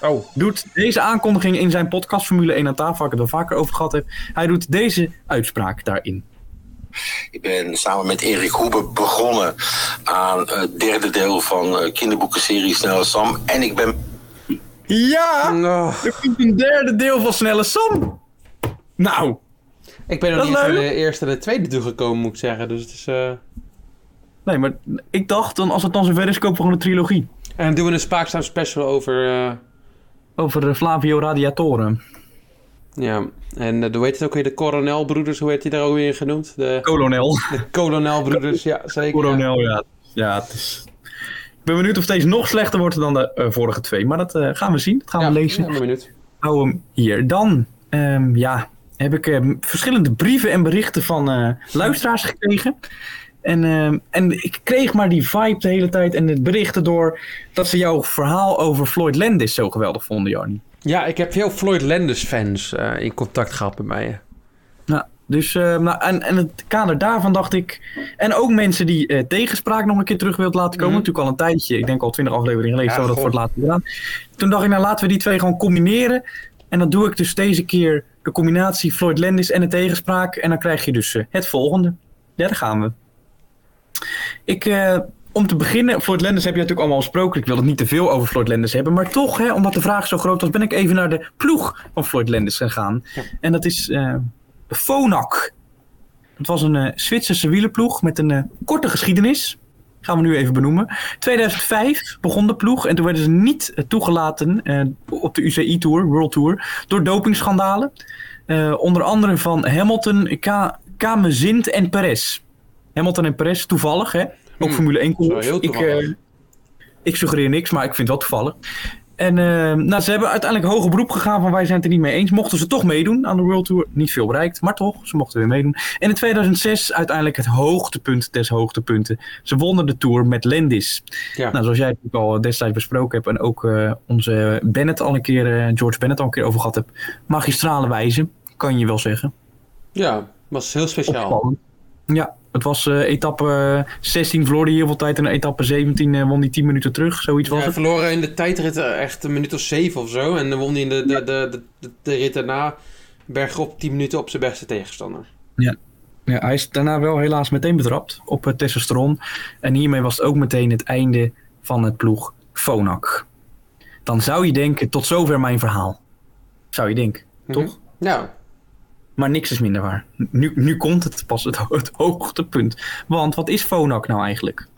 Oh, doet deze aankondiging in zijn podcast Formule 1 aan tafel, waar ik het wel vaker over gehad heb. Hij doet deze uitspraak daarin. Ik ben samen met Erik Hoebe begonnen aan het derde deel van eh, kinderboekenserie Snelle Sam. En ik ben Ja! oh. Er komt een derde deel van Snelle Sam. Nou, ik ben nog niet leuk. naar de eerste en de tweede toegekomen, moet ik zeggen. Dus het is... eh, nee, maar ik dacht dan als het dan zover is, kopen we gewoon een trilogie. En dan doen we een spaakzaam special over... eh, Over de Flavio Radiatoren. ja, en uh, hoe heet het ook weer? De Coronelbroeders, hoe werd die daar ook weer genoemd? De, Kolonel. de Colonelbroeders, ja, zeker. ja. Coronel, ja. Ja, het is... Ik ben benieuwd of deze nog slechter wordt dan de eh, vorige twee. Maar dat eh, gaan we zien. Dat gaan Ja, we lezen. ja, ben benieuwd. hou hem hier. Dan, ehm, ja, heb ik ehm, verschillende brieven en berichten van eh, luisteraars gekregen. En, ehm, en ik kreeg maar die vibe de hele tijd en het berichten door dat ze jouw verhaal over Floyd Landis zo geweldig vonden, Jarni. Ja, ik heb veel Floyd Landis fans eh, in contact gehad met mij. Nou, dus, ehm, nou, en, en het kader daarvan dacht ik. En ook mensen die eh, tegenspraak nog een keer terug wilt laten komen. Mhm. Natuurlijk al een tijdje, ik denk al twintig afleveringen geleden, Ja, zo dat voor het laatste gedaan. Toen dacht ik, nou laten we die twee gewoon combineren. En dan doe ik dus deze keer de combinatie Floyd Landis en de tegenspraak. En dan krijg je dus eh, het volgende. Ja, daar gaan we. Ik, eh, om te beginnen, Floyd Landis heb je natuurlijk allemaal besproken. Ik wil het niet te veel over Floyd Landis hebben. Maar toch, hè, omdat de vraag zo groot was, ben ik even naar de ploeg van Floyd Landis gegaan. Ja. En dat is eh Phonak. Het was een eh, Zwitserse wielerploeg met een korte geschiedenis. Gaan we nu even benoemen. 2005 begon de ploeg en toen werden ze niet toegelaten op de UCI Tour, World Tour, door dopingschandalen. Onder andere van Hamilton, Ka Kamezint en Perez. Hamilton en Perez, toevallig hè. Ook Hmm, Formule 1 zo coureurs. heel Ik, eh, ik suggereer niks, maar ik vind het wel toevallig. En eh, nou, ze hebben uiteindelijk hoger beroep gegaan van wij zijn het er niet mee eens. Mochten ze toch meedoen aan de World Tour. Niet veel bereikt, maar toch, ze mochten weer meedoen. En in 2006 uiteindelijk het hoogtepunt des hoogtepunten. Ze wonnen de Tour met Landis. Ja. Nou, zoals jij het ook al destijds besproken hebt en ook eh, onze Bennett al een keer, George Bennett al een keer over gehad hebt. Magistrale wijze, kan je wel zeggen. ja, was heel speciaal. Opvallend. Ja, het was eh, etappe eh, 16 verloor hij heel veel tijd en etappe 17 eh, won hij 10 minuten terug. Zoiets was Ja, hij het. verloren in de tijdrit eh, echt een minuut of zeven of zo. En dan won hij in de, de, de, de, de, rit daarna bergop 10 minuten op zijn beste tegenstander. Ja, hij is daarna wel helaas meteen betrapt op het testosteron. En hiermee was het ook meteen het einde van het ploeg Phonak. Dan zou je denken, tot zover mijn verhaal. Zou je denken, toch? Mhm. Ja, Maar niks is minder waar. Nu, nu komt het pas het, hoogtepunt. Want wat is Phonak nou eigenlijk?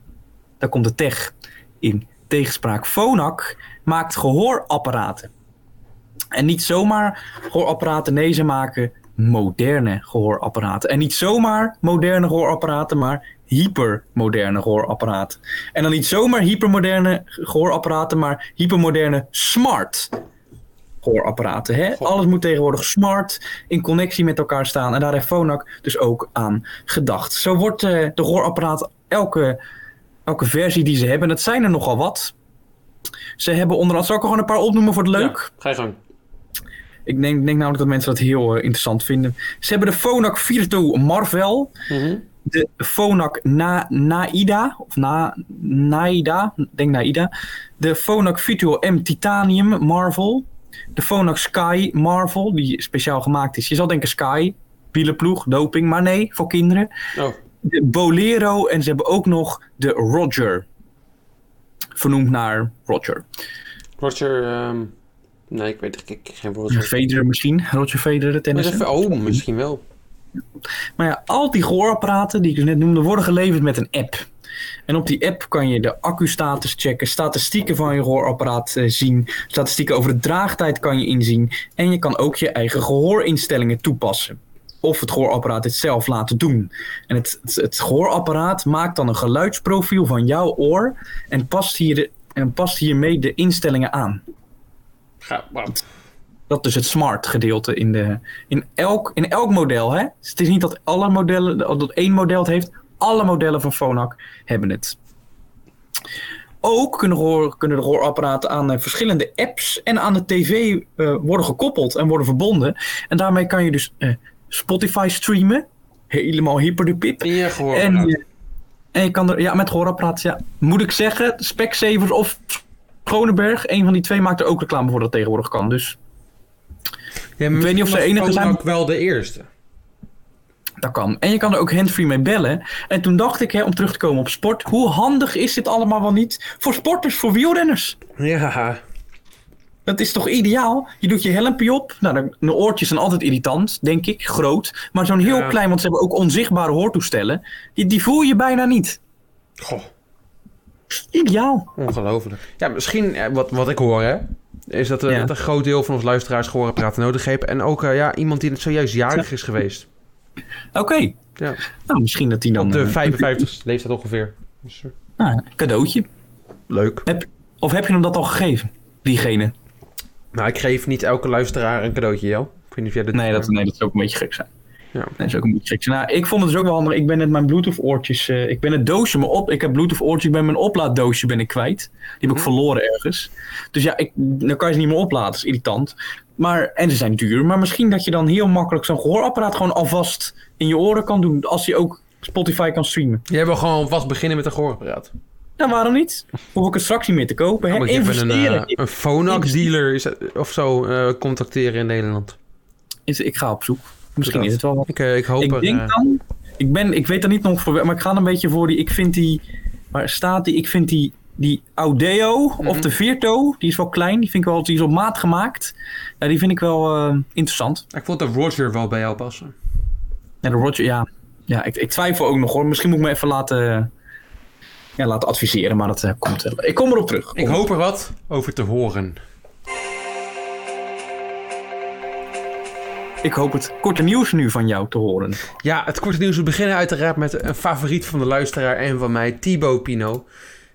Daar komt de tech in tegenspraak. Phonak maakt gehoorapparaten. En niet zomaar gehoorapparaten, nee, ze maken moderne gehoorapparaten. En niet zomaar moderne gehoorapparaten, maar hypermoderne gehoorapparaten. En dan niet zomaar hypermoderne gehoorapparaten, maar hypermoderne smart gehoorapparaten. Hè? Alles moet tegenwoordig smart in connectie met elkaar staan. En daar heeft Phonak dus ook aan gedacht. Zo wordt eh, de gehoorapparaat elke, elke versie die ze hebben, en dat zijn er nogal wat. Ze hebben onder andere, zal ik er gewoon een paar opnoemen voor de leuk? Ja, ga je gang. Ik denk, denk namelijk dat mensen dat heel eh, interessant vinden. Ze hebben de Phonak Virto Marvel, Mhm. de Phonak Na, Naida, of Na, Naida, denk Naida. De Phonak Virtual M Titanium Marvel. De Phonak Sky Marvel, die speciaal gemaakt is. Je zal denken Sky, wielenploeg, doping, maar nee, voor kinderen. Oh, De Bolero en ze hebben ook nog de Roger. Vernoemd naar Roger. Roger... ehm, nee, ik weet ik, geen Roger. Federer misschien, Roger Federer, tennis. oh, misschien wel. Maar ja, al die gehoorapparaten die ik dus net noemde, worden geleverd met een app. En op die app kan je de accu-status checken, statistieken van je gehoorapparaat eh, zien, statistieken over de draagtijd kan je inzien. En je kan ook je eigen gehoorinstellingen toepassen. Of het gehoorapparaat het zelf laten doen. En het, het, het gehoorapparaat maakt dan een geluidsprofiel van jouw oor en past, hier, en past hiermee de instellingen aan. Dat is dus het smart gedeelte in, de, in, elk, in elk model. Hè? Dus het is niet dat alle modellen, dat één model het heeft. Alle modellen van Phonak hebben het. Ook kunnen, gehoor, kunnen de gehoorapparaten aan eh, verschillende apps en aan de tv eh, worden gekoppeld en worden verbonden. En daarmee kan je dus eh, Spotify streamen. Helemaal hyper de pip. En, je- en je kan er, ja, met gehoorapparaat, ja, moet ik zeggen, Specsavers of Groneberg, een van die twee maakt er ook reclame voor dat tegenwoordig kan. Dus Ja, Ik weet niet of ze enige zijn. ook wel de eerste. Dat kan. En je kan er ook handsfree mee bellen. En toen dacht ik, hè, om terug te komen op sport, hoe handig is dit allemaal wel niet voor sporters, voor wielrenners? Ja. Dat is toch ideaal? Je doet je helmpje op. Nou, de, oortjes zijn altijd irritant, denk ik, groot. Maar zo'n heel Ja. klein, want ze hebben ook onzichtbare hoortoestellen. Die, die voel je bijna niet. Goh, Ideaal. ongelooflijk. Ja, misschien, eh, wat, wat ik hoor, hè, is dat, eh, Ja. dat een groot deel van onze luisteraars gehoorapparaten nodig heeft. En ook ja, iemand die zojuist jarig is geweest. Oké. Ja. Nou, misschien dat die dan... Op de eh, 55 leeftijd ongeveer. Dus, eh, nou, cadeautje. leuk. Heb, of heb je hem dat al gegeven? Diegene? Nou, ik geef niet elke luisteraar een cadeautje, Jel. Ik weet niet of jij dit... Nee, dat, nee, dat zou ook een beetje gek zijn. Ja. Dat is ook een beetje. Nou, ik vond het dus ook wel handig. Ik ben net mijn Bluetooth oortjes... eh, ik ben het doosje me op... Ik heb Bluetooth oortjes. Ik ben mijn oplaaddoosje ben ik kwijt. Die heb ik Mhm. verloren ergens. Dus ja, ik, dan kan je ze niet meer opladen. Dat is irritant. Maar, en ze zijn duur. Maar misschien dat je dan heel makkelijk zo'n gehoorapparaat gewoon alvast in je oren kan doen. Als je ook Spotify kan streamen. Jij wil gewoon vast beginnen met een gehoorapparaat. Nou, waarom niet? Hoef ik het straks niet meer te kopen. Hè? Moet je even een, Investeren. eh, een Phonak-dealer is- of zo eh, contacteren in Nederland. Ik, ik ga op zoek. Misschien is het wel wat. Ik, eh, ik hoop ik er... denk eh, dan, ik, ben, ik weet er niet nog voor, maar ik ga een beetje voor die, ik vind die, waar staat die, ik vind die, die Audeo of Mhm. de Virto, die is wel klein, die vind ik wel, die is op maat gemaakt. Ja, die vind ik wel eh, interessant. ik vond de Roger wel bij jou passen. Ja, de Roger, ja, ja ik, ik twijfel ook nog hoor, misschien moet ik me even laten, ja, laten adviseren, maar dat komt wel. Ik kom erop terug. Ik hoop er wat over te horen. Ik hoop het korte nieuws nu van jou te horen. Ja, het korte nieuws. We beginnen uiteraard met een favoriet van de luisteraar en van mij, Thibaut Pino.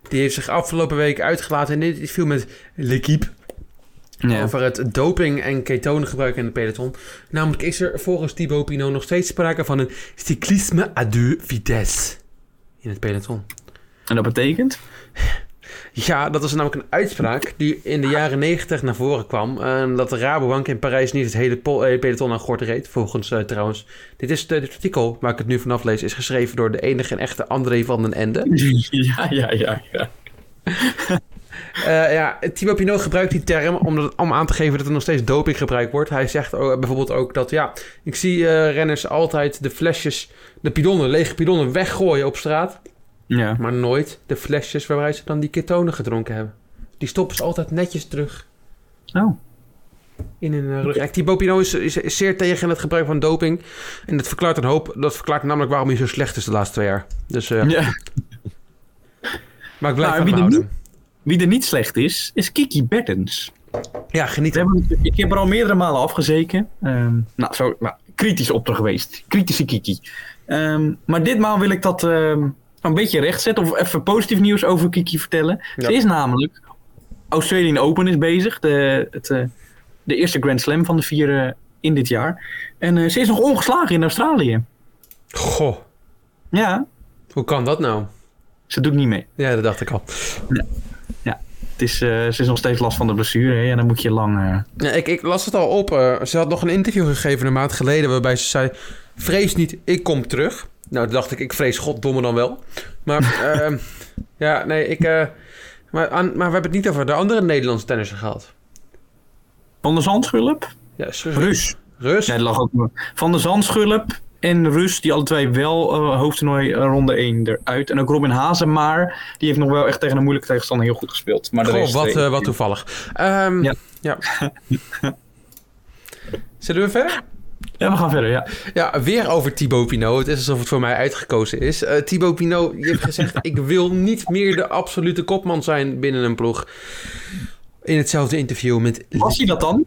Die heeft zich afgelopen week uitgelaten in dit interview met L'Equipe Ja. over het doping- en ketonengebruik in de peloton. Namelijk is er volgens Thibaut Pino nog steeds sprake van een cyclisme à deux vitesses in het peloton. En dat betekent? Ja, dat was namelijk een uitspraak die in de jaren 90 naar voren kwam. En dat de Rabobank in Parijs niet het hele eh, peloton aan gort reed. Volgens eh, trouwens. Dit, is dit artikel waar ik het nu vanaf lees, is geschreven door de enige en echte André van den Ende. Ja, ja, ja, ja. Eh, ja, Thibaut Pinot gebruikt die term om, dat- om aan te geven dat er nog steeds doping gebruikt wordt. Hij zegt ook- bijvoorbeeld ook dat, ja, ik zie eh, renners altijd de flesjes, de pidonnen, lege pidonnen weggooien op straat. Ja. Maar nooit de flesjes waaruit ze dan die ketonen gedronken hebben. Die stoppen ze altijd netjes terug Oh. in hun uh, rug. Kijk, Thibaut Pinot is, is, is zeer tegen het gebruik van doping. En dat verklaart een hoop. Dat verklaart namelijk waarom hij zo slecht is de laatste twee jaar. Dus, eh, ja. maar ik blijf Nou, wie er houden. Wie er niet slecht is, is Kiki Bertens. Ja, geniet. Hebben, ik heb er al meerdere malen afgezeken. Ehm, nou, zo, nou, kritisch op er geweest. Kritische Kiki. Ehm, maar ditmaal wil ik dat ehm, een beetje rechtzetten. Of even positief nieuws over Kiki vertellen. Ja. Ze is namelijk... Australian Open is bezig. De, het, eh, de eerste Grand Slam van de vier eh, in dit jaar. En eh, ze is nog ongeslagen in Australië. Goh, Ja, hoe kan dat nou? ze doet niet mee. Ja, dat dacht ik al. Het is, ze is nog steeds last van de blessure. Hè? En dan moet je lang... Ja, ik, ik las het al op. ze had nog een interview gegeven een maand geleden... waarbij ze zei... Vrees niet, ik kom terug. Nou, toen dacht ik, ik vrees goddomme dan wel. Maar, ehm, ja, nee, ik... eh, maar, aan, maar we hebben het niet over de andere Nederlandse tennissen gehad. Van de Zandschulp? Ja, Rus. Rus. Er lag ook van de Zandschulp en Rus, die alle twee wel eh hoofdtoernooi eh, ronde 1 eruit. En ook Robin Hazemaar, die heeft nog wel echt tegen een moeilijke tegenstander heel goed gespeeld. Maar Goh, wat, wat toevallig. Ehm, Ja. ja. Zullen we verder? Ja, we gaan verder, ja. Ja, weer over Thibaut Pinot. Het is alsof het voor mij uitgekozen is. Eh Thibaut Pinot die heeft gezegd... ik wil niet meer de absolute kopman zijn binnen een ploeg. In hetzelfde interview met... Was hij dat dan?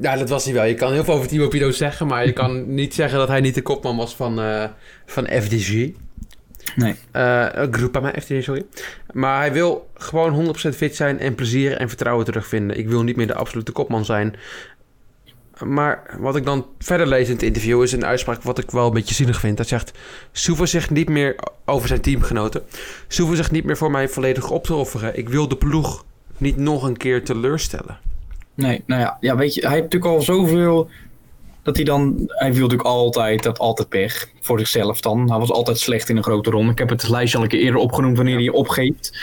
Ja, dat was hij wel. Je kan heel veel over Thibaut Pinot zeggen... maar je kan niet zeggen dat hij niet de kopman was van, eh, van FDG. Nee. Eh Groupama FDG, sorry. Maar hij wil gewoon 100% fit zijn... en plezier en vertrouwen terugvinden. Ik wil niet meer de absolute kopman zijn... Maar wat ik dan verder lees in het interview is een uitspraak wat ik wel een beetje zinnig vind. Hij zegt: Ze hoeven zich niet meer over zijn teamgenoten. Hoeven zich niet meer voor mij volledig op te offeren. Ik wil de ploeg niet nog een keer teleurstellen. Nee, nou ja, ja, weet je, hij heeft natuurlijk al zoveel... Dat hij dan... Hij viel natuurlijk altijd, dat altijd pech. Voor zichzelf dan. Hij was altijd slecht in een grote ronde. Ik heb het lijstje al een keer eerder opgenoemd wanneer hij opgeeft.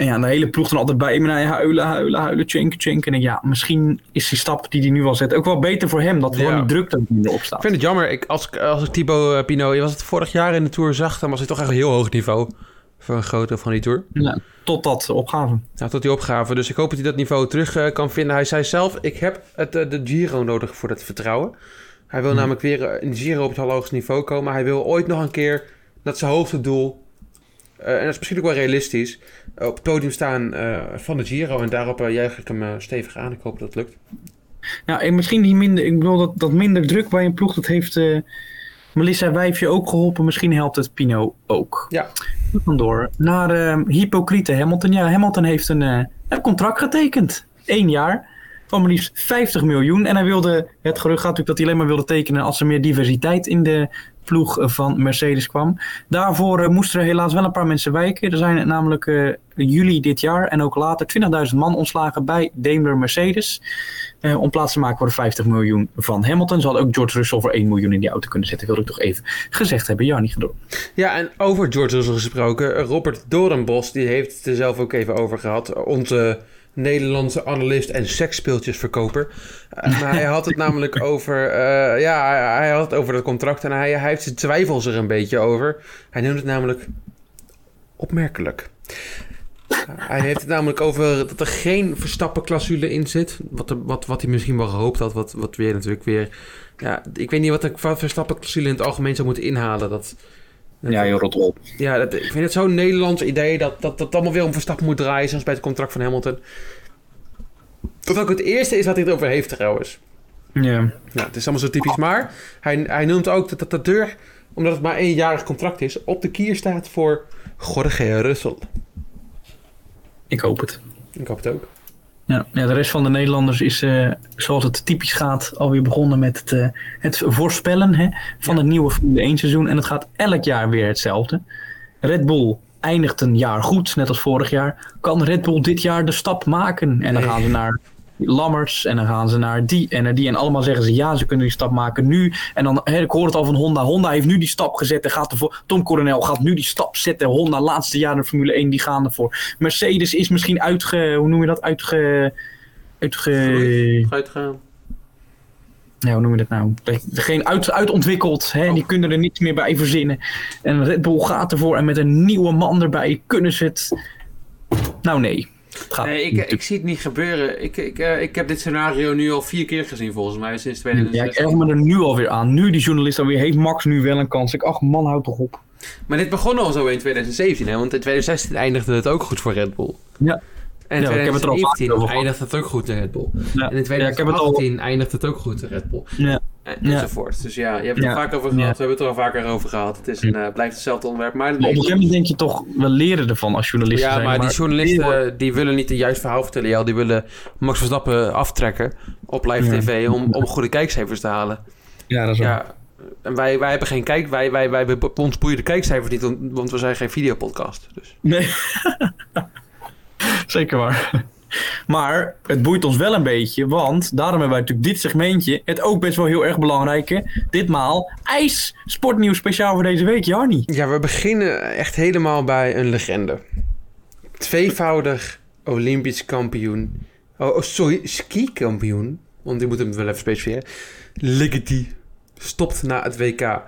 En ja, de hele ploeg dan altijd bij me. Huilen, huilen, huilen, chinken, chinken. En ik, ja, misschien is die stap die hij nu al zet ook wel beter voor hem. Dat gewoon Ja. die druk er minder op Ik vind het jammer. Ik, als, ik- als ik Thibaut eh, Pinot, je was het vorig jaar in de Tour zag, dan was hij toch echt een heel hoog niveau. Voor een grote van die Tour. Ja, tot dat opgave. Nou, tot die opgave. Dus ik hoop dat hij dat niveau terug eh, kan vinden. Hij zei zelf, ik heb het, eh, de Giro nodig voor dat vertrouwen. Hij wil namelijk weer in de Giro op het allerhoogste niveau komen. Hij wil ooit nog een keer, dat zijn hoogste doel. Eh, en dat is misschien ook wel realistisch. eh, op het podium staan eh, van de Giro. En daarop juich ik hem stevig aan. Ik hoop dat het lukt. En misschien die minder, ik bedoel dat, dat minder druk bij een ploeg, dat heeft eh, Melissa Wijfje ook geholpen. Misschien helpt het Pino ook. Ja. Vandoor naar eh, hypocriete Hamilton. Ja, Hamilton heeft een, een contract getekend. Eén jaar. Van maar liefst 50 miljoen. En hij wilde, het gerucht gaat natuurlijk dat hij alleen maar wilde tekenen als er meer diversiteit in de ploeg eh, van Mercedes kwam. Daarvoor eh, moesten er helaas wel een paar mensen wijken. Er zijn namelijk eh, juli dit jaar en ook later 20.000 man ontslagen bij Daimler Mercedes. Eh, om plaats te maken voor de 50 miljoen van Hamilton. Ze ook George Russell voor 1 miljoen in die auto kunnen zetten. Wilde ik toch even gezegd hebben. Ja, niet gedaan. Ja, en over George Russell gesproken. Robert Doornbos, die heeft het er zelf ook even over gehad. Onze Nederlandse analist en seksspeeltjesverkoper. Uh, maar hij had het namelijk over... Uh, ja, hij, hij, had het over dat contract en hij, hij heeft zijn twijfels er een beetje over. Hij noemt het namelijk opmerkelijk. Hij heeft het namelijk over dat er geen Verstappen-clausule in zit. Wat, er, wat, wat hij misschien wel gehoopt had. Wat, wat weer natuurlijk weer... Ja, ik weet niet wat de Verstappen-clausule in het algemeen zou moeten inhalen. Dat, dat ja, je rot op. Ja, dat, ik vind het zo'n Nederlands idee dat, dat dat allemaal weer om Verstappen moet draaien. Zoals bij het contract van Hamilton. Dat ook het eerste is wat hij het over heeft trouwens. Ja. het is allemaal zo typisch. Maar hij, hij noemt ook dat, dat de deur, omdat het maar éénjarig contract is, op de kier staat voor Jorge Russell. Ik hoop het. Ik hoop het ook. Ja, ja, de rest van de Nederlanders is, uh, zoals het typisch gaat, alweer begonnen met het, uh, het voorspellen hè, van ja. het nieuwe Formule 1 seizoen. En het gaat elk jaar weer hetzelfde. Red Bull eindigt een jaar goed, net als vorig jaar. Kan Red Bull dit jaar de stap maken? En dan nee. gaan ze naar Lammers en dan gaan ze naar die en naar die. En allemaal zeggen ze ja, ze kunnen die stap maken nu. En dan, hè, ik hoor het al van Honda. Honda heeft nu die stap gezet. En gaat ervoor. Tom Coronel gaat nu die stap zetten. Honda, laatste jaar in Formule 1, die gaan ervoor. Mercedes is misschien uitge... Hoe noem je dat? Uitge... Uitge... Uitgaan. Ja, hoe noem je dat nou? Geen uit, uitontwikkeld. Hè? Oh. Die kunnen er niets meer bij verzinnen. En Red Bull gaat ervoor. En met een nieuwe man erbij kunnen ze het... Nou, nee. Nee, ik, ik, zie het niet gebeuren. Ik, ik, uh, ik heb dit scenario nu al vier keer gezien volgens mij sinds 2016. Ja, ik erg me er nu alweer aan. Nu die journalist alweer heeft Max nu wel een kans. Ik, ach man, houd toch op. Maar dit begon al zo in 2017, hè? Want in 2016 eindigde het ook goed voor Red Bull. Ja. En in ja, 2017 eindigde het ook goed in Red Bull. Ja. En in 2018 ja, eindigde het ook goed in Red Bull. Ja. En, enzovoort. Dus ja, je hebt het er vaak over gehad. We hebben het er al vaker over gehad. Het is een, uh, blijft hetzelfde onderwerp. Maar, maar op een gegeven moment denk je toch, we leren ervan als journalisten Ja, zijn, maar, maar die journalisten die willen niet een juist verhaal vertellen. Ja, die willen Max Verstappen aftrekken op live tv om, om goede kijkcijfers te halen. Ja, dat is ja. En wij, wij hebben geen kijk, wij, wij, wij, wij, ons boeien de kijkcijfers niet, want we zijn geen videopodcast. Dus. Nee. Zeker waar. Maar het boeit ons wel een beetje, want daarom hebben wij natuurlijk dit segmentje. Het ook best wel heel erg belangrijke. Ditmaal ijs sportnieuws speciaal voor deze week, Jarni. Ja, we beginnen echt helemaal bij een legende. Tweevoudig Olympisch kampioen. Oh, oh sorry, ski-kampioen. Want die moet hem wel even specifieren. Ligety stopt na het WK.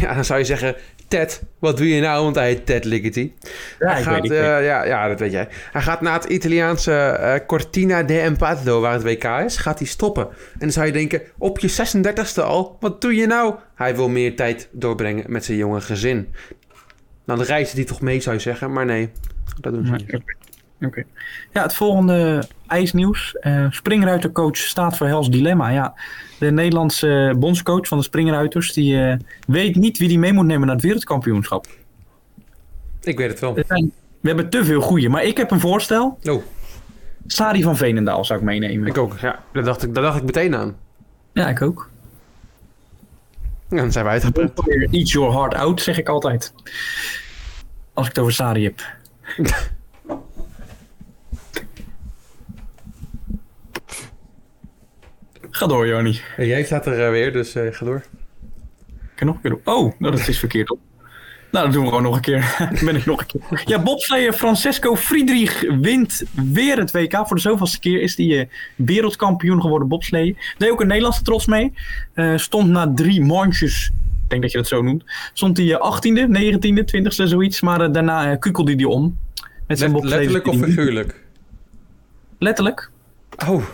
Ja, dan zou je zeggen, Ted, wat doe je nou? Want hij heet Ted Ligety. Ja, hij ik gaat, weet, ik uh, weet. ja, ja, dat weet jij. Hij gaat na het Italiaanse uh, Cortina de Empado, waar het WK is, gaat hij stoppen. En dan zou je denken, op je 36e al, wat doe je nou? Hij wil meer tijd doorbrengen met zijn jonge gezin. Nou, dan reist hij toch mee, zou je zeggen. Maar nee, dat doen ze niet. Oké. Okay. Ja, het volgende ijsnieuws. Uh, springruitercoach staat voor Hels Dilemma. Ja, de Nederlandse bondscoach van de springruiters... die uh, weet niet wie die mee moet nemen naar het wereldkampioenschap. Ik weet het wel. We, zijn, we hebben te veel goeie. Maar ik heb een voorstel. Oh. Sadi van Veenendaal zou ik meenemen. Ik ook, ja. Daar dacht ik, daar dacht ik meteen aan. Ja, ik ook. Ja, dan zijn wij uitgepraat. Eat your heart out, zeg ik altijd. Als ik het over Sadi heb. Ga door, Joni. Jij staat er uh, weer, dus uh, ga door. Kan nog een keer op. Oh, nou, dat is verkeerd op. Nou, dat doen we gewoon nog een keer. Ben ik nog een keer. Ja, bobsleeën Francesco Friedrich wint weer het WK. Voor de zoveelste keer is hij eh, wereldkampioen geworden bobsleeën. Deed ook een Nederlandse trots mee. Eh, stond na drie manches, ik denk dat je dat zo noemt, stond hij eh, 18e, 19e, 20e, zoiets. Maar eh, daarna eh, kukelde hij om. Met zijn Let- letterlijk of figuurlijk? Letterlijk. Oh,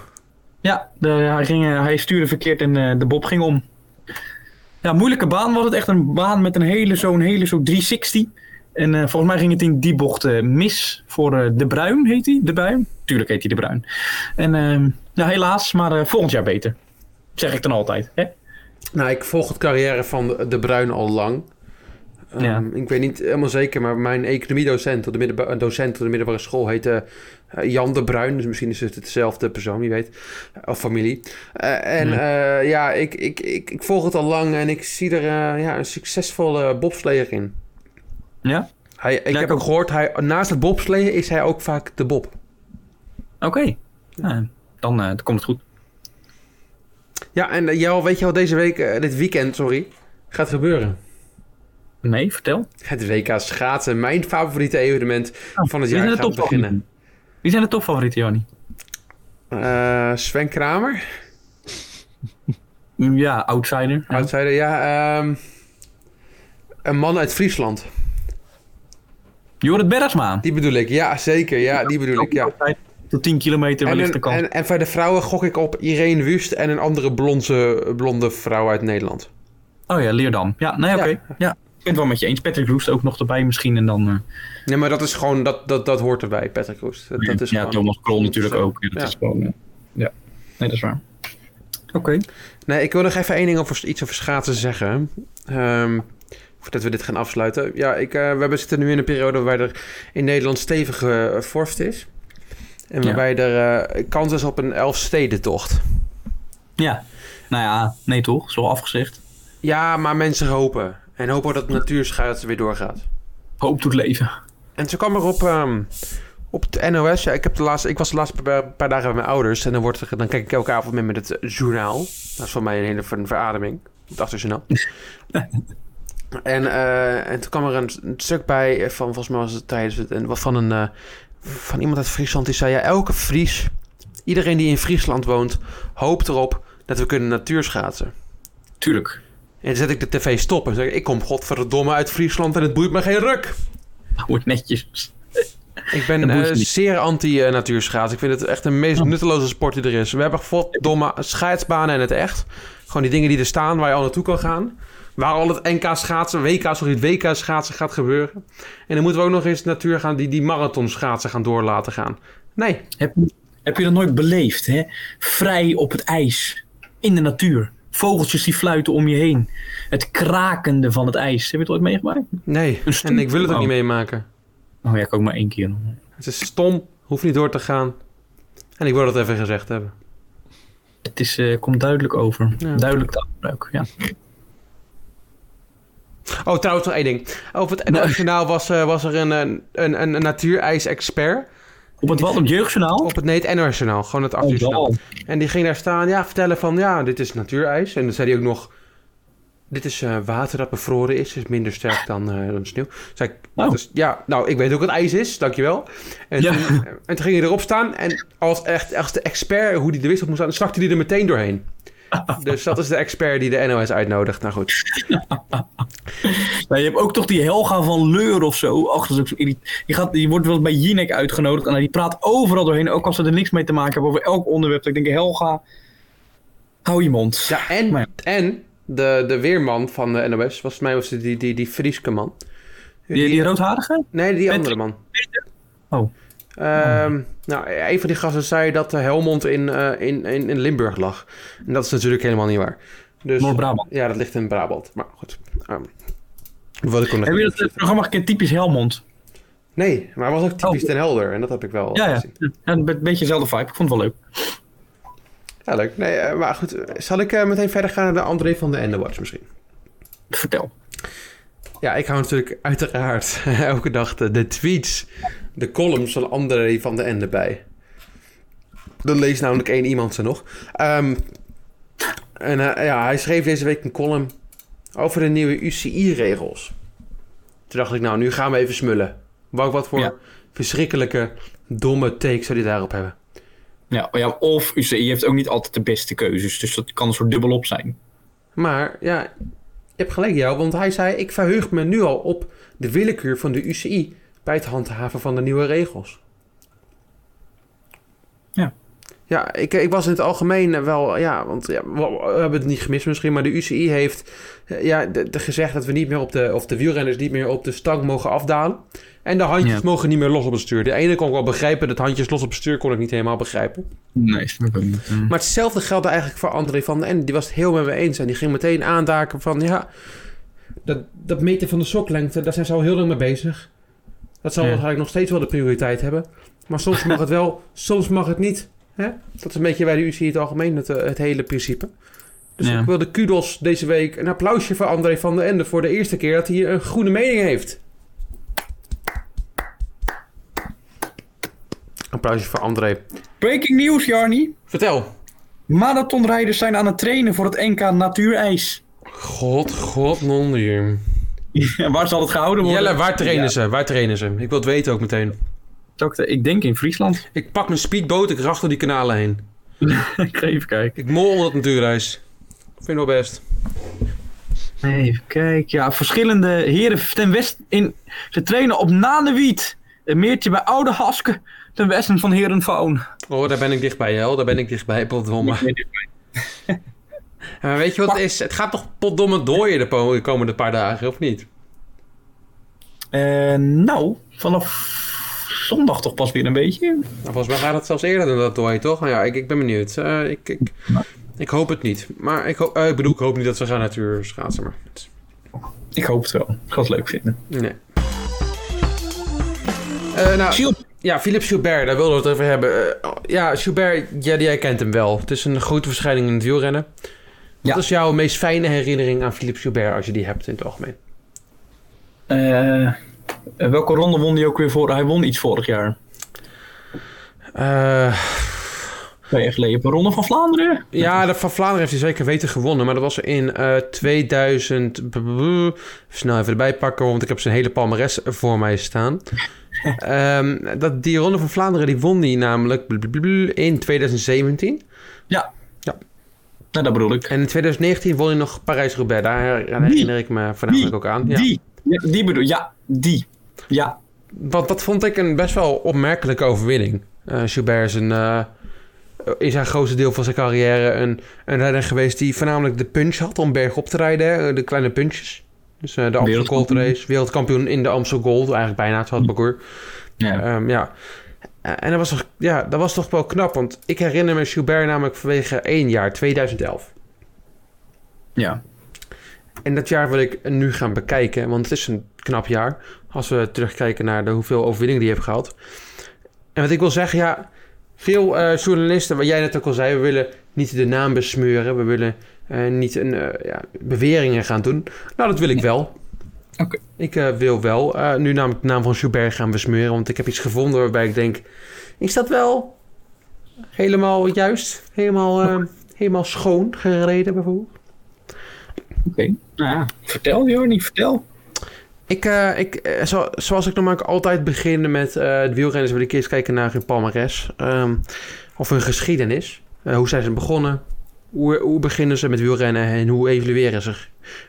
Ja, de, hij, ging, eh, hij stuurde verkeerd en eh, de bob ging om. Ja, moeilijke baan was het. Echt een baan met een hele zo'n hele zo 360. En eh, volgens mij ging het in die bocht mis voor De Bruin, heet hij? De Bruin? Tuurlijk heet hij De Bruin. En ehm, ja, helaas, maar volgend jaar beter. Zeg ik dan altijd. Hè? nou, ik volg het carrière van de, de Bruin al lang. Ehm, Ja. Ik weet niet helemaal zeker, maar mijn economiedocent op de, middelba- docent op de middelbare school heette eh, Jan de Bruin. Dus misschien is het hetzelfde persoon, wie weet. Of familie. Eh, en Ja. eh, ja, ik, ik, ik, ik volg het al lang en ik zie er ja, een succesvolle bobsleer in. Ja? Hij, ik heb ook gehoord, hij, naast het bobsleeën is hij ook vaak de bob. Oké. Ja, dan, komt het goed. Ja, en jou, weet je wat deze week, dit weekend, sorry, gaat gebeuren? Nee, vertel. Het WK schaatsen, mijn favoriete evenement van het jaar gaat beginnen. Wie zijn de topfavorieten, Jannie? Eh, Sven Kramer, Ja, outsider. Ja. outsider, ja. ehm, een man uit Friesland. Jorrit Bergsma. Die bedoel ik, ja, zeker. Ja, die bedoel ik, ja. Tot 10 kilometer wellicht de kans. en, en voor de vrouwen gok ik op Irene Wust en een andere blonde, blonde vrouw uit Nederland. Oh ja, Leerdam. Ja, nee, oké. Ja. Ja. Ik ben het wel met je eens. Patrick Roest ook nog erbij misschien. En dan... eh, Nee, maar dat is gewoon, dat, dat, dat hoort erbij, Patrick Roest. Dat, dat is ja, gewoon- Thomas Krol natuurlijk ook. Ja, dat Ja. is gewoon... eh, ja. Nee, dat is waar. Oké. Nee, ik wil nog even één ding over iets over schaatsen zeggen. Ehm, voordat we dit gaan afsluiten. Ja, ik, eh, we hebben zitten nu in een periode waarbij er in Nederland stevige uh, vorst is. En waarbij er eh, kans is op een elfstedentocht. Ja. Nou ja, nee toch? Zo afgezegd. Ja, maar mensen hopen. En hopen dat natuurschaatsen weer doorgaat. Hoop doet leven. En zo kwam er op, ehm, op de NOS. Ja, ik, heb de laatste, ik was de laatste paar, paar dagen bij mijn ouders. En dan, wordt er, dan kijk ik elke avond mee met het journaal. Dat is voor mij een hele ver- verademing. Het achterjournaal. en, eh, en toen kwam er een, een stuk bij van, volgens mij was het tijdens het, en van, een, eh, van iemand uit Friesland. Die zei, ja, elke Fries, iedereen die in Friesland woont, hoopt erop dat we kunnen natuurschaatsen. Tuurlijk. En dan zet ik de tv stop en zeg ik, ik kom godverdomme uit Friesland en het boeit me geen ruk. Wordt netjes. Ik ben eh, zeer anti-natuurschaats. ik vind het echt de meest nutteloze sport die er is. We hebben domme scheidsbanen en het echt. Gewoon die dingen die er staan waar je al naartoe kan gaan. Waar al het NK schaatsen, WK, sorry, het WK schaatsen gaat gebeuren. En dan moeten we ook nog eens de natuur gaan die die marathon schaatsen gaan door laten gaan. Nee, Heb, heb je dat nooit beleefd, hè? Vrij op het ijs. In de natuur. Vogeltjes die fluiten om je heen. Het krakende van het ijs. Heb je het ooit meegemaakt? nee. En ik wil het ook Oh. niet meemaken. Oh ja, ik ook maar één keer. Het is stom, hoeft niet door te gaan. En ik wil dat even gezegd hebben. Het is, eh, komt duidelijk over. Ja. Duidelijk taalgebruik, ja. Oh, trouwens nog één ding. Over het nationaal was, eh, was er een, een, een, een natuurijs-expert. Op het wat? Op het jeugdjournaal? Op het nee, het NOS-journaal, gewoon het Oh, achterjournaal. wel. En die ging daar staan, ja, vertellen van, ja, dit is natuurijs. En dan zei hij ook nog, dit is eh, water dat bevroren is, is minder sterk dan, eh, dan sneeuw. Zei ik, Oh. ja, nou, ik weet ook wat ijs is, dankjewel. En, Ja. toen, en toen ging hij erop staan en als echt als de expert hoe die de wist op moest staan, stakte hij er meteen doorheen. Dus dat is de expert die de NOS uitnodigt. Nou goed. Maar je hebt ook toch die Helga van Leur of zo. Och, dat is ook zo irrit- die, gaat, die wordt wel eens bij Jinek uitgenodigd. En die praat overal doorheen. Ook als ze er niks mee te maken hebben over elk onderwerp. Ik denk, Helga, hou je mond. Ja, en, en de, de weerman van de NOS, volgens mij was die, die, die Frieske man. die, die roodharige? Nee, die Patrick? andere man. Oh. Ehm, nou, een van die gasten zei dat Helmond in, eh, in, in, in Limburg lag. En dat is natuurlijk helemaal niet waar. Dus, Noord-Brabant. Ja, dat ligt in Brabant. Maar goed. ehm, wat ik Heb je dat eh, programma gekend? Typisch Helmond. Nee, maar hij was ook typisch Oh. ten helder. En dat heb ik wel Ja, gezien. ja een be- beetje dezelfde vibe. Ik vond het wel leuk. Ja, leuk. Nee, eh, maar goed. Zal ik meteen verder gaan naar de André van de Endewatch misschien? Vertel. Ja, ik hou natuurlijk uiteraard elke dag de, de tweets, de columns van André van de Ende bij. Er leest namelijk één iemand ze nog. Ehm, en eh, ja, hij schreef deze week een column over de nieuwe UCI-regels. Toen dacht ik, nou, nu gaan we even smullen. Wou wat voor Ja. verschrikkelijke, domme take zou die daarop hebben. Ja, ja, of UCI heeft ook niet altijd de beste keuzes. Dus dat kan een soort dubbelop zijn. Maar ja, je hebt gelijk jou, want hij zei... ik verheug me nu al op de willekeur van de UCI... bij het handhaven van de nieuwe regels. Ja. Ja, ik, ik was in het algemeen wel... Ja, want ja, we, we hebben het niet gemist misschien... maar de UCI heeft eh, ja, de, de gezegd dat we niet meer op de... of de wielrenners niet meer op de stang mogen afdalen... en de handjes Ja. mogen niet meer los op het stuur. De ene kon ik wel begrijpen, dat handjes los op het stuur kon ik niet helemaal begrijpen. Nee, snap ik niet. Mm. Maar hetzelfde geldt eigenlijk voor André van den Ende. Die was het heel met me eens. En die ging meteen aandaken van... Ja, dat, dat meten van de soklengte, daar zijn ze al heel lang mee bezig. Dat zal Ja. waarschijnlijk nog steeds wel de prioriteit hebben. Maar soms mag het wel, soms mag het niet. Hè? Dat is een beetje bij de UCI in het algemeen het, eh, het hele principe. Dus Ja. ik wil de kudos deze week een applausje voor André van den Ende... voor de eerste keer dat hij een groene mening heeft. Applausje voor André. Breaking news, Jarni. Vertel. Marathonrijders zijn aan het trainen voor het NK Natuurijs. God, god, non waar zal het gehouden worden? Jelle, waar trainen Ja. ze? Waar trainen ze? Ik wil het weten ook meteen. Zou ik de- Ik denk in Friesland. Ik pak mijn speedboot, ik racht door die kanalen heen. ik ga even kijken. Ik mol het natuurreis. Vind wel best. Even kijken. Ja, verschillende heren ten west in. Ze trainen op Nanewiet. Een meertje bij Oude Haske. Ten westen van Herenfoon. Oh, daar ben ik dichtbij, Jel. Daar ben ik dichtbij, potdomme. Maar weet je wat het is? Het gaat toch potdomme dooien de komende paar dagen, of niet? Eh, nou, vanaf zondag toch pas weer een beetje. Nou, volgens mij gaat het zelfs eerder dan dat dooien, toch? Nou ja, ik, ik ben benieuwd. Eh, ik, ik, ik hoop het niet. Maar ik, hoop, eh, ik bedoel, ik hoop niet dat ze gaan natuur schaatsen, maar... Ik hoop het wel. Ik ga het leuk vinden. Nee. Eh, nou, Gilles- ja, Philippe Gilbert, daar wilden we het over hebben. Eh, ja, ja, jij kent hem wel. Het is een grote verschijning in het wielrennen. Wat Ja. is jouw meest fijne herinnering aan Philippe Gilbert, als je die hebt in het algemeen? Eh, welke ronde won hij ook weer voor? Hij won iets vorig jaar. Eh, Twee jaar geleden. Ronde van Vlaanderen. ja, de Van Vlaanderen heeft hij zeker weten gewonnen, maar dat was in eh 2000... b- b- b- Snel even erbij pakken, want ik heb zijn hele palmares voor mij staan. Ehm, dat, die Ronde van Vlaanderen, die won hij namelijk in 2017. Ja. Ja. Nou, dat bedoel ik. En in 2019 won hij nog Parijs-Roubaix. Daar her- herinner ik me voornamelijk ook aan. Ja. Die. Ja, die bedoel Ja, die. Ja. Want dat vond ik een best wel opmerkelijke overwinning. Eh Gilbert is een, eh, in zijn grootste deel van zijn carrière een, een rijder geweest die voornamelijk de punch had om bergop te rijden. hè, De kleine punches. Dus eh, de Amstel Gold. Race. Wereldkampioen in de Amstel Gold. Eigenlijk bijna het parcours. Ja. Ehm, ja. Eh, En dat was, toch, ja, dat was toch wel knap. Want ik herinner me Gilbert namelijk vanwege één jaar, 2011. ja. En dat jaar wil ik nu gaan bekijken, want het is een knap jaar. Als we terugkijken naar de hoeveel overwinningen die je hebt gehad. En wat ik wil zeggen, ja, veel eh, journalisten, wat jij net ook al zei, we willen niet de naam besmeuren. We willen eh, niet een, eh, ja, beweringen gaan doen. Nou, dat wil ik wel. Oké. Ik wil wel nu namelijk de naam van Schubert gaan besmeuren, want ik heb iets gevonden waarbij ik denk, is dat wel helemaal juist? Helemaal, helemaal schoon gereden bijvoorbeeld? Oké. Nou ja. Vertel, Jorni. Vertel. Ik, eh, ik, eh, zo, zoals ik normaal altijd begin met eh de wielrenners, wil ik eerst kijken naar hun palmares. ehm, of hun geschiedenis. Eh, hoe zijn ze begonnen? Hoe, hoe beginnen ze met wielrennen en hoe evalueren ze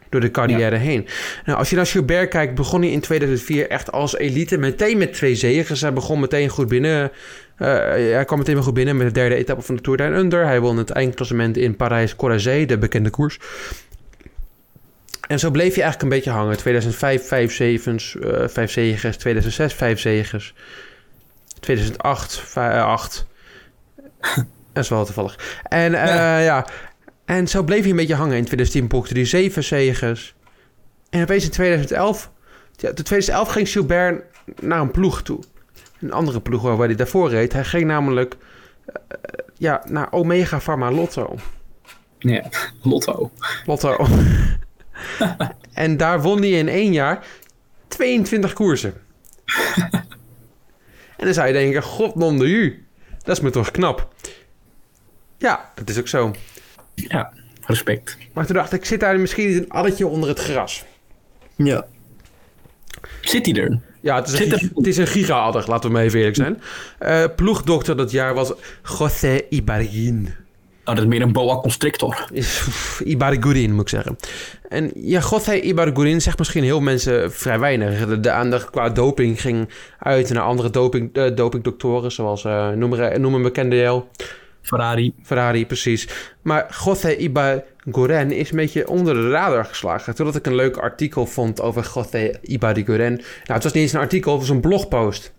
door de carrière heen? Nou, als je naar Gilbert kijkt, begon hij in 2004 echt als elite. Meteen met twee zegens. Hij begon meteen goed binnen. Eh, hij kwam meteen goed binnen met de derde etappe van de Tour Down Under. Hij won het eindklassement in Parijs-Corazé, de bekende koers. En zo bleef je eigenlijk een beetje hangen. 2005, 5 zevens, eh 5 zegens. 2006, 5 zegens. 2008, 8. Dat is wel toevallig. En eh, ja. Ja. En zo bleef hij een beetje hangen. In 2010 boekte hij 7 zegens. En opeens in 2011... Ja, in 2011 ging Gilbert naar een ploeg toe. Een andere ploeg waar hij daarvoor reed. Hij ging namelijk eh, ja, naar Omega Pharma Lotto. Ja. Lotto. Lotto. en daar won hij in één jaar 22 koersen. en dan zou je denken, god non de u. Dat is me toch knap. Ja, dat is ook zo. Ja. Respect. Maar toen dacht ik, zit daar misschien niet een addertje onder het gras? Ja. Zit hij er? Ja, het is een, het is een giga-adder, laten we maar even eerlijk zijn. Eh, ploegdokter dat jaar was José Ibarguin. Oh, dat is meer een boa constrictor. Ibargurin, moet ik zeggen. En ja, José Ibargurin zegt misschien heel mensen vrij weinig. De, de aandacht qua doping ging uit naar andere doping, dopingdoktoren, zoals eh, noem, er, noem een bekende Jel. Ferrari. Ferrari, precies. Maar José Ibarguren is een beetje onder de radar geslagen. Totdat ik een leuk artikel vond over José Ibarguren. Nou, het was niet eens een artikel, het was een blogpost.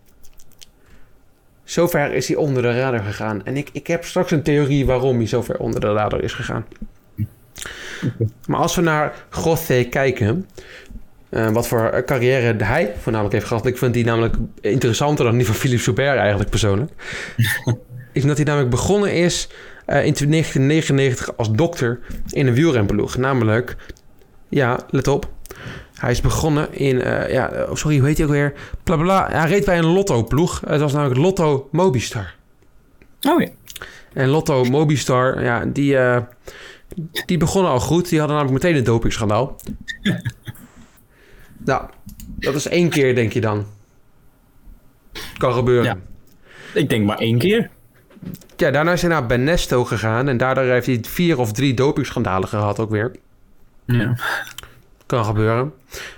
Zover is hij onder de radar gegaan. En ik, ik heb straks een theorie waarom hij zover onder de radar is gegaan. Maar als we naar José kijken... eh, wat voor carrière hij voornamelijk heeft gehad. Ik vind die namelijk interessanter dan die van Philippe Joubert eigenlijk persoonlijk is dat hij namelijk begonnen is eh, in 1999 als dokter in een wielrenploeg. Namelijk, ja, let op. Hij is begonnen in, eh, ja, oh, sorry, hoe heet hij ook weer? Bla. Hij reed bij een Lotto-ploeg. Het was namelijk Lotto Mobistar. Oh ja. En Lotto Mobistar, ja, die, eh, die begonnen al goed. Die hadden namelijk meteen een dopingschandaal. nou, dat is één keer, denk je dan. Kan gebeuren. Ja. Ik denk maar één keer. Ja, daarna is hij naar Benesto gegaan. En daardoor heeft hij vier of drie dopingschandalen gehad ook weer. Ja. Kan gebeuren.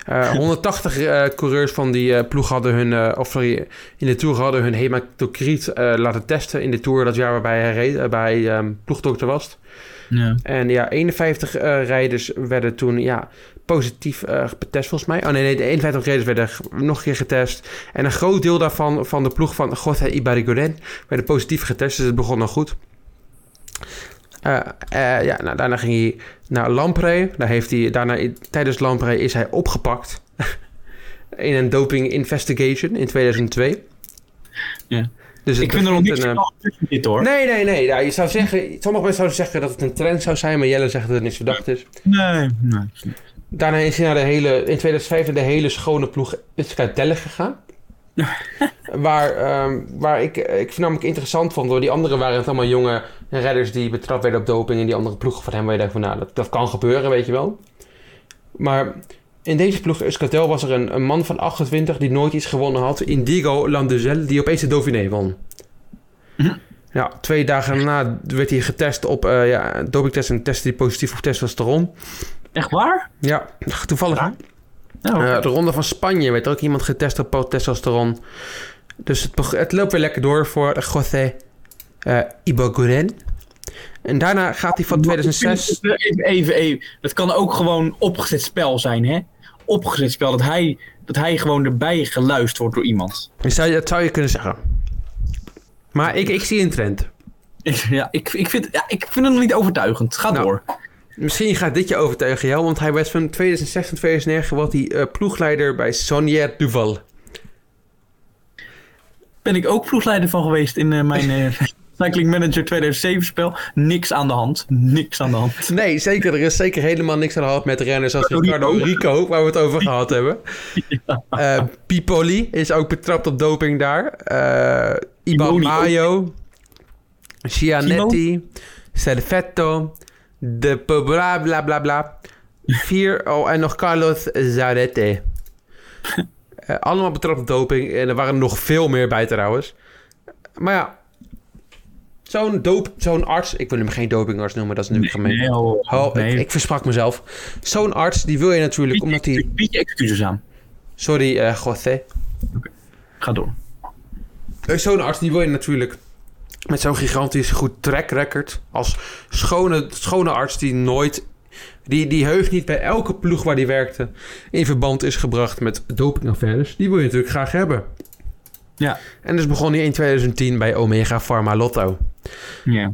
Eh, 180 eh, coureurs van die eh, ploeg hadden hun... eh, of sorry, in de Tour hadden hun hematocriet eh, laten testen. In de Tour dat jaar waarbij hij reed, eh, bij ehm, ploegdokter was. ja. En ja, 51 eh, rijders werden toen ja, positief eh, getest volgens mij. Oh nee, nee, de 51 rijders werden nog een keer getest. En een groot deel daarvan, van de ploeg van José Ibariguren, werden positief getest. Dus het begon nog goed. Eh, eh, ja, nou, daarna ging hij naar Lampre. Daar heeft hij, daarna, tijdens Lampre is hij opgepakt. in een doping investigation in 2002. Ja. Dus Ik vind er nog niks van dit hoor. Nee, nee, nee. Ja, je zou zeggen, sommige mensen zouden zeggen dat het een trend zou zijn, maar Jelle zegt dat het niet verdacht is. Nee, nee. Daarna is hij naar de hele, in 2005 naar de hele schone ploeg Skytelle gegaan. waar, ehm, waar ik, ik namelijk interessant vond, door die anderen waren het allemaal jonge redders die betrapt werden op doping en die andere ploegen van hem waar je denkt van nou, dat, dat kan gebeuren, weet je wel. Maar in deze ploeg Euskaltel was er een, een man van 28 die nooit iets gewonnen had, Indigo Landuzel, die opeens de Dauphiné won. Mhm. Ja, twee dagen daarna werd hij getest op uh, ja, dopingtest en testte hij positief op testosteron. Echt waar? Ja, toevallig. Ja. Eh, de ronde van Spanje werd ook iemand getest op testosteron. Dus het, het loopt weer lekker door voor José eh Ibarguren. En daarna gaat hij van 2006... Even, even, even. Dat kan ook gewoon opgezet spel zijn, hè? Opgezet spel. Dat hij, dat hij gewoon erbij geluisterd wordt door iemand. Dat zou je, dat zou je kunnen zeggen. Maar ik, ik zie een trend. Ik, ja, ik, ik, vind, ja, ik vind het nog niet overtuigend. Ga Nou. door. Misschien gaat dit je overtuigen, jou, want hij werd van 2006 tot 2009 was hij eh, ploegleider bij Sonier Duval. Ben ik ook ploegleider van geweest in eh, mijn eh, Cycling Manager 2007 spel. Niks aan de hand. Niks aan de hand. Nee, zeker. Er is zeker helemaal niks aan de hand met renners als. Ricardo Rico, waar we het over gehad hebben. Eh, Pipoli is ook betrapt op doping daar. Eh Iban. Mayo. Cianetti. Servetto. De Pobra, bla bla bla. Vier, oh, en nog Carlos Zarete. Eh, allemaal betrapt op doping. En er waren nog veel meer bij trouwens. Maar ja. Zo'n doop, zo'n arts, ik wil hem geen dopingarts noemen, dat is natuurlijk gemeen. Nee, oh, nee. ik, ik versprak mezelf. Zo'n arts, die wil je natuurlijk, omdat hij... Bied je excuses aan. Sorry, eh José. Ga door. Zo'n arts, die wil je natuurlijk met zo'n gigantisch goed track record. Als schone, schone arts die nooit... Die, die heus niet bij elke ploeg waar die werkte in verband is gebracht met dopingaffaires. Die wil je natuurlijk graag hebben. Ja. En dus begon hij in 2010 bij Omega Pharma Lotto. Ja.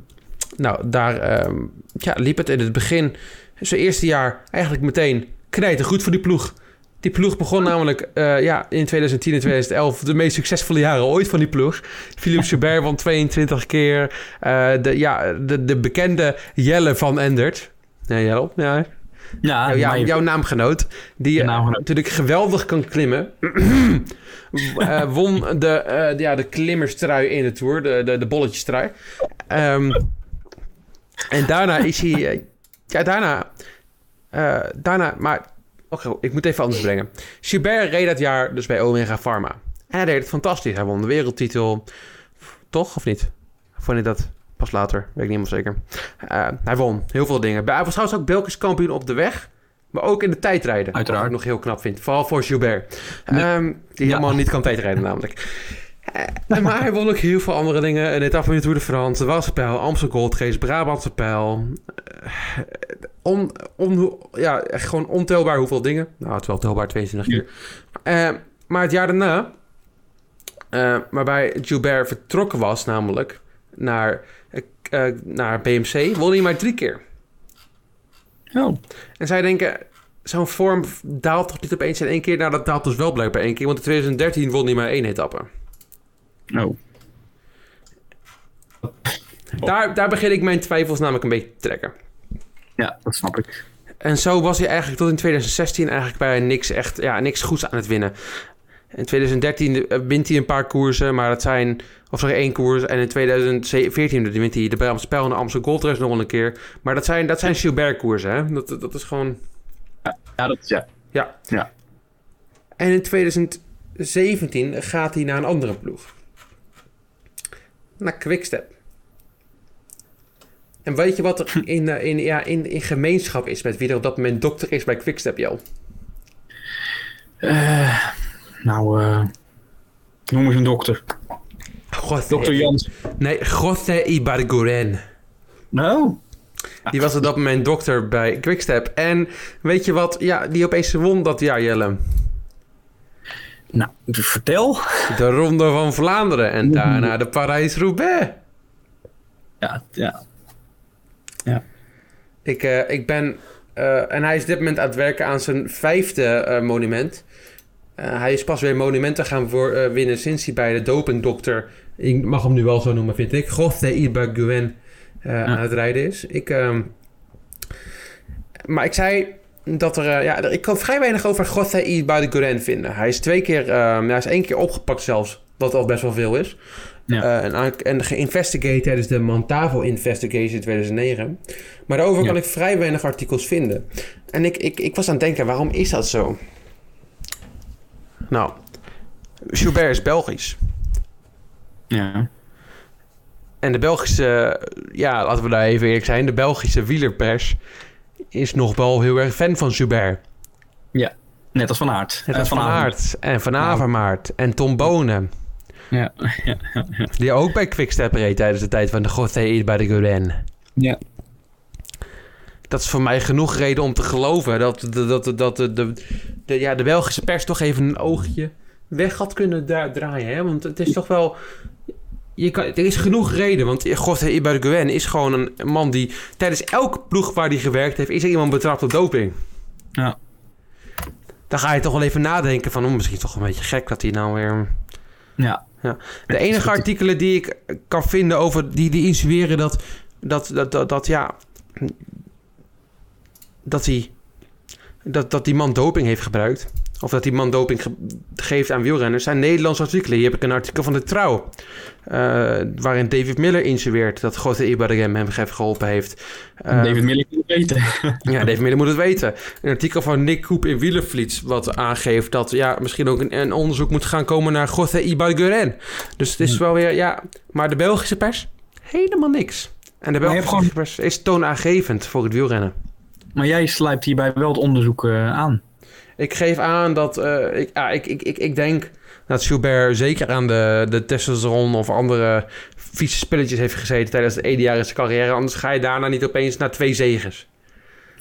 Nou, daar ehm, ja, liep het in het begin, zijn eerste jaar, eigenlijk meteen knijten goed voor die ploeg. Die ploeg begon namelijk eh, ja, in 2010 en 2011 de meest succesvolle jaren ooit van die ploeg. Philippe Joubert won 22 keer. eh, de, ja, de, de bekende Jelle van Endert. Ja, Jelle, ja. Ja, Nou, jouw naamgenoot. Die eh, naamgenoot. natuurlijk geweldig kan klimmen. Eh, won de, de- ja, de klimmerstrui in de Tour. De, de, de bolletjestrui. Ehm, en daarna is hij... ja, daarna... daarna... Maar Oké, ik moet even anders brengen. Gilbert reed dat jaar dus bij Omega Pharma. En hij deed het fantastisch. Hij won de wereldtitel. Toch, of niet? Vond je dat pas later? Weet ik niet meer zeker. Uh, hij won heel veel dingen. Hij was trouwens ook Belgisch kampioen op de weg. Maar ook in de tijdrijden. Uiteraard. Wat ik nog heel knap vind. Vooral voor Gilbert. Nee. Um, die helemaal niet kan tijdrijden namelijk. Uh, maar hij won ook heel veel andere dingen. Een etappe in Tour de France, de Amstel Gold Race, Brabantse Pijl. Uh, on, on, ja, gewoon ontelbaar hoeveel dingen. Nou, het is wel telbaar 22 keer. Ja. Uh, maar het jaar daarna, waarbij Gilbert vertrokken was namelijk naar, naar BMC, won hij maar drie keer. Oh. En zij denken, zo'n vorm daalt toch niet opeens in één keer? Nou, dat daalt dus wel blijkbaar één keer. Want in 2013 won hij maar één etappe. Oh. Daar, daar begin ik mijn twijfels namelijk een beetje te trekken. Ja, dat snap ik. En zo was hij eigenlijk tot in 2016 eigenlijk bij niks echt, ja, niks goeds aan het winnen. In 2013 wint hij een paar koersen, maar dat zijn, of sorry, één koers. En in 2014 wint hij de Brabantse Spel en de Amsterdam Gold Race nog een keer. Maar dat zijn, dat zijn Gilbert koersen, hè? Dat, dat is gewoon... Ja, dat is ja. Ja. ja. En in 2017 gaat hij naar een andere ploeg. Naar Quickstep. En weet je wat er in, in, ja, in, in gemeenschap is met wie er op dat moment dokter is bij Quickstep, Jo? Uh, nou, uh, noem eens een dokter. José, Dokter Jans. Nee, José Ibarguren. Nou? Die was op dat moment dokter bij Quickstep. En weet je wat? Ja, die opeens won dat jaar, Jelle. Nou, vertel. De Ronde van Vlaanderen en daarna de Parijs-Roubaix. Ja, ja. Ja. Ik, uh, ik ben... Uh, en hij is op dit moment aan het werken aan zijn vijfde uh, monument. Hij is pas weer monumenten gaan voor, winnen sinds hij bij de dopingdokter... Ik mag hem nu wel zo noemen, vind ik. José Ibarguen ja. aan het rijden is. Ik, ehm, maar ik zei dat er... ja, ik kan vrij weinig over José Ibarguen vinden. Hij is twee keer... hij is één keer opgepakt zelfs. Wat al best wel veel is. Ja. Uh, en, en tijdens de Montavo Investigation in 2009. Maar daarover ja. kan ik vrij weinig artikels vinden. En ik, ik, ik was aan het denken, waarom is dat zo? Nou, Schubert is Belgisch. Ja. En de Belgische, ja, laten we daar even eerlijk zijn, de Belgische wielerpers is nog wel heel erg fan van Schubert. Ja, net als Van Aert. Net als Van, van Aert en Van Avermaart en Tom Bonen. Ja. Die ook bij Quickstep reed tijdens de tijd van de José bij de Guren. Ja. Dat is voor mij genoeg reden om te geloven dat, dat, dat, dat de, de, de, ja, de Belgische pers toch even een oogje weg had kunnen draaien. Hè? Want het is toch wel... Je kan, er is genoeg reden, want José Ibarguen is gewoon een man die... Tijdens elke ploeg waar hij gewerkt heeft, is er iemand betrapt op doping. Ja. Dan ga je toch wel even nadenken van... Oh, misschien toch een beetje gek dat hij nou weer... Ja. Ja. De enige artikelen die ik kan vinden over die, die insinueren dat, dat, dat, dat, dat ja, dat hij, dat, dat die man doping heeft gebruikt. Of dat die man doping ge geeft aan wielrenners. zijn Nederlandse artikelen. Hier heb ik een artikel van de Trouw. Uh, waarin David Miller insinueert dat José Ibargem hem geholpen heeft. Uh, David Miller moet het weten. ja, David Miller moet het weten. Een artikel van Nick Koep in Wielerflits. Wat aangeeft dat ja, misschien ook een, een onderzoek moet gaan komen naar José Ibarguen. Dus het is hmm. wel weer, ja. Maar de Belgische pers? Helemaal niks. En de Belgische gewoon... pers is toonaangevend voor het wielrennen. Maar jij slijpt hierbij wel het onderzoek uh, aan. Ik geef aan dat uh, ik, ah, ik, ik, ik, ik denk dat Schubert zeker aan de, de testosteron of andere vieze spulletjes heeft gezeten tijdens de ene jaar in zijn carrière. Anders ga je daarna niet opeens naar twee zegers.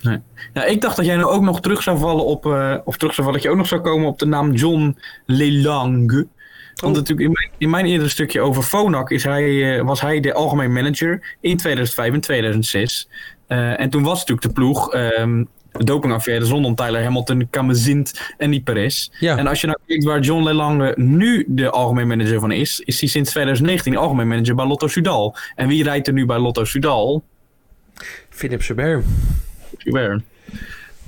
Nee. Ja, ik dacht dat jij nou ook nog terug zou vallen op, uh, of terug zou vallen dat je ook nog zou komen op de naam John Lelange. Want oh. natuurlijk in mijn, in mijn eerdere stukje over Fonak is hij, uh, was hij de algemeen manager in 2005 en 2006. Uh, en toen was natuurlijk de ploeg um, de dopingaffaire zonder Tyler Hamilton, Kamazint en die Perez. Ja. En als je nou kijkt waar John Lelange nu de algemeen manager van is, is hij sinds 2019 algemeen manager bij Lotto Sudal. En wie rijdt er nu bij Lotto Sudal? Philip. Sebert.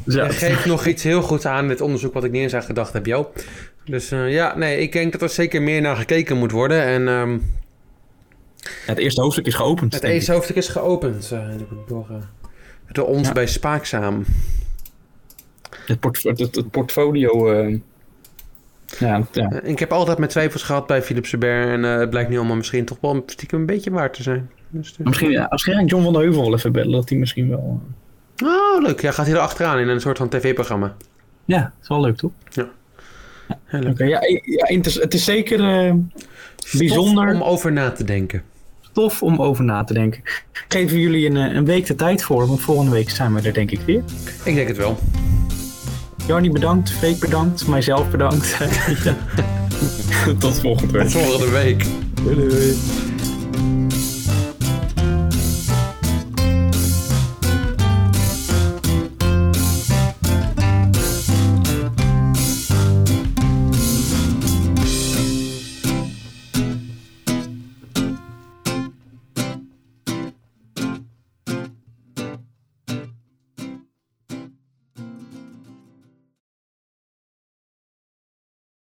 Dus ja. geeft nog iets heel goeds aan dit onderzoek wat ik niet eens aan gedacht heb, Jo. Dus uh, ja, nee, ik denk dat er zeker meer naar gekeken moet worden. En, um, het eerste hoofdstuk is geopend. Het eerste hoofdstuk is geopend. Uh, door, uh, door ons ja. bij Spaakzaam. Het, port, het, het portfolio. eh, ja, ja. Eh, Ik heb altijd met twijfels gehad bij Philip Sebert. En eh, het blijkt nu allemaal misschien toch wel stiekem een beetje waar te zijn. Dus, eh, Misschien, ja, waarschijnlijk John van der Heuvel wel even bellen. Dat hij misschien wel. eh, Oh, leuk. Ja, gaat hij er achteraan in een soort van tv-programma. Ja, dat is wel leuk toch? Heel Oké, ja, ja, het is zeker eh, bijzonder Stof om over na te denken. tof om over na te denken. Geven jullie een, eh, een week de tijd voor, want volgende week zijn we er denk ik weer. Ik denk het wel. Jarni bedankt, Freek bedankt, mijzelf bedankt. Tot volgende week. Tot volgende week. Doei, doei.